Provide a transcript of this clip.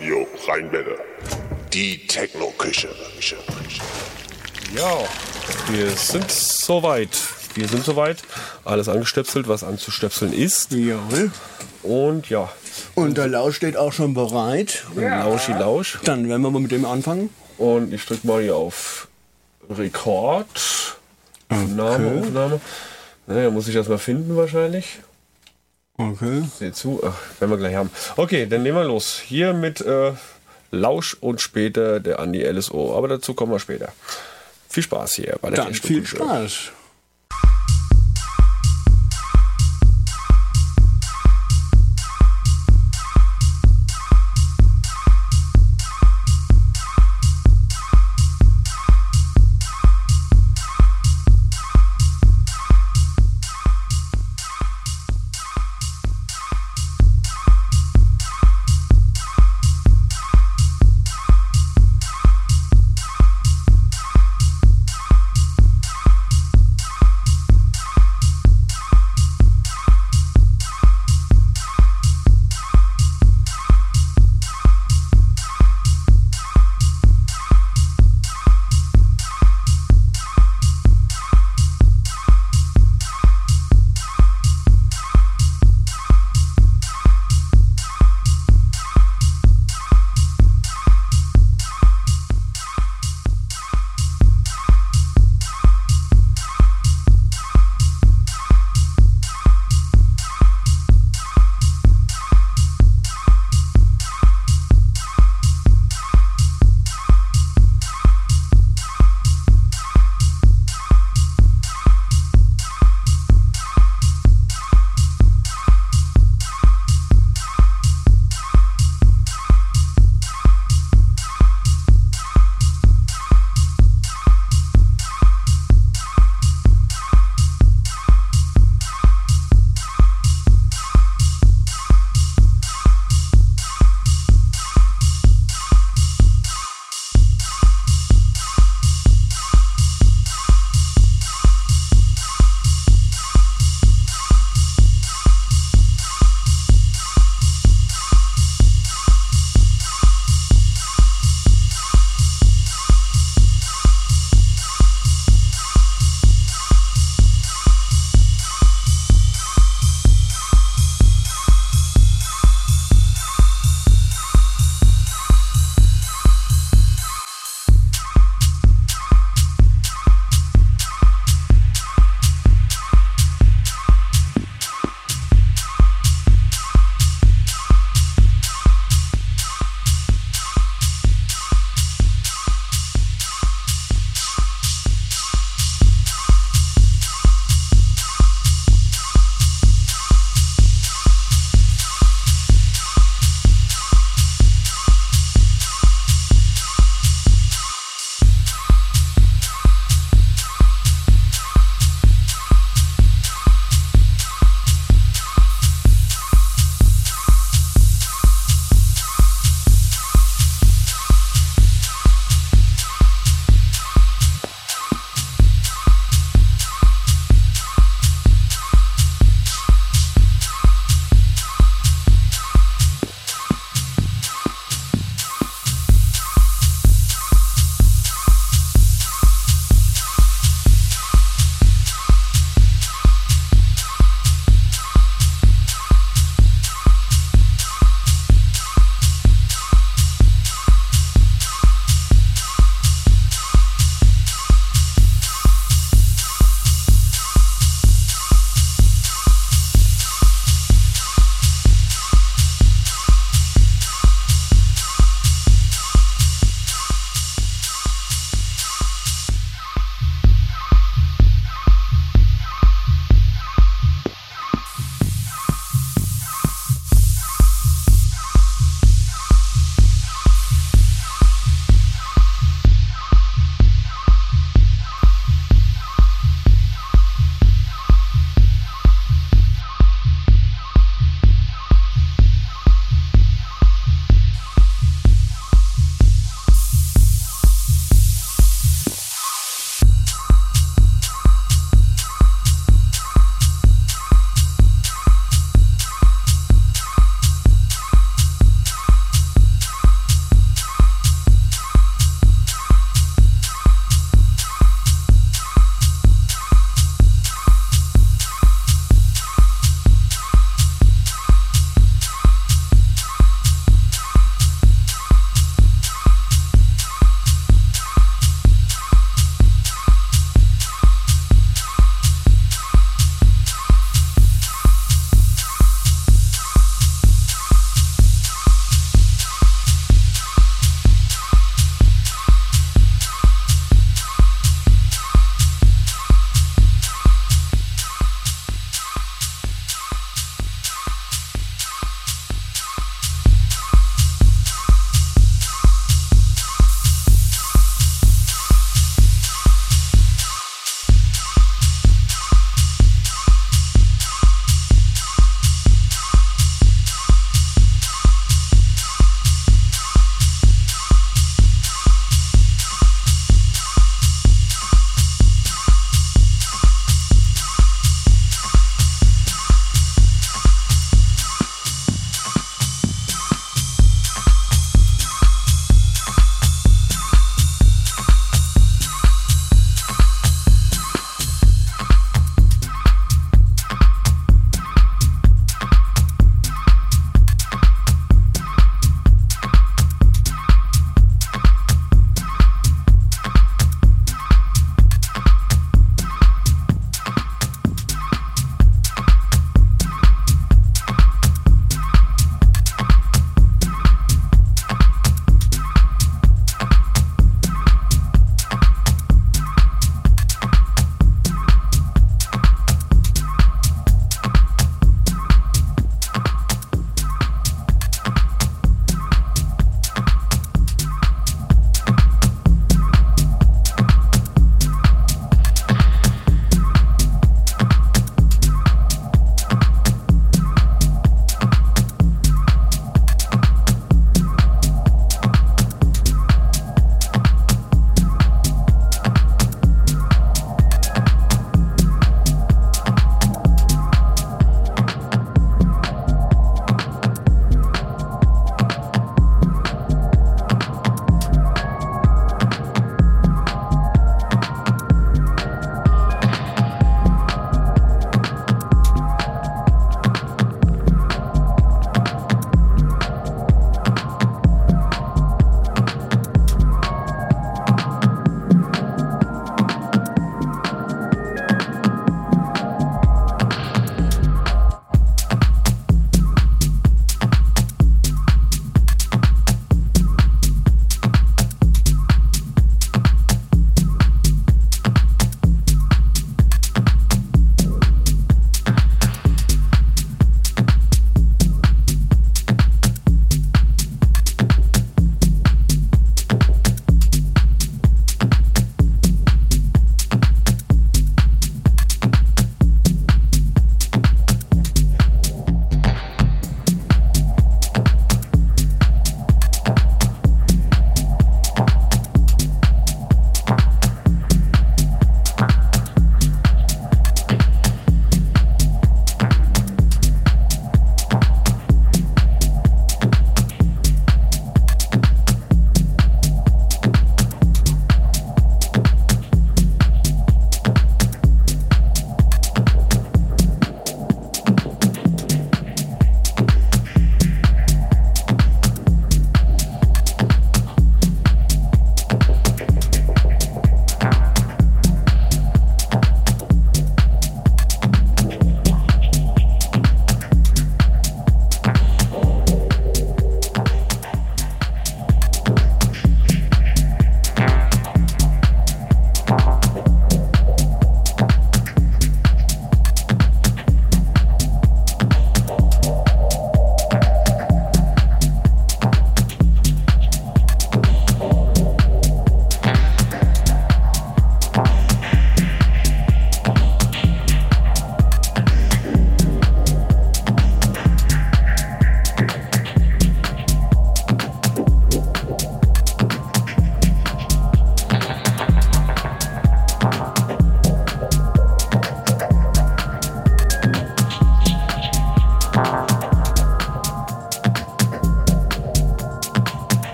Radio Rheinwelle. Die Techno-Küche. Ja, wir sind soweit. Wir sind soweit. Alles angestöpselt, was anzustöpseln ist. Jawohl. Und ja, Und der Lausch steht auch schon bereit. Lauschi Lausch. Dann werden wir mal mit dem anfangen. Und ich drücke mal hier auf Rekord. Aufnahme, Aufnahme. Naja, muss ich erstmal finden wahrscheinlich. Okay. Seht zu, Ach, werden wir gleich haben. Okay, dann nehmen wir los. Hier mit äh, Lausch und später der Andi LSO. Aber dazu kommen wir später. Viel Spaß hier bei der Dann viel. Spaß.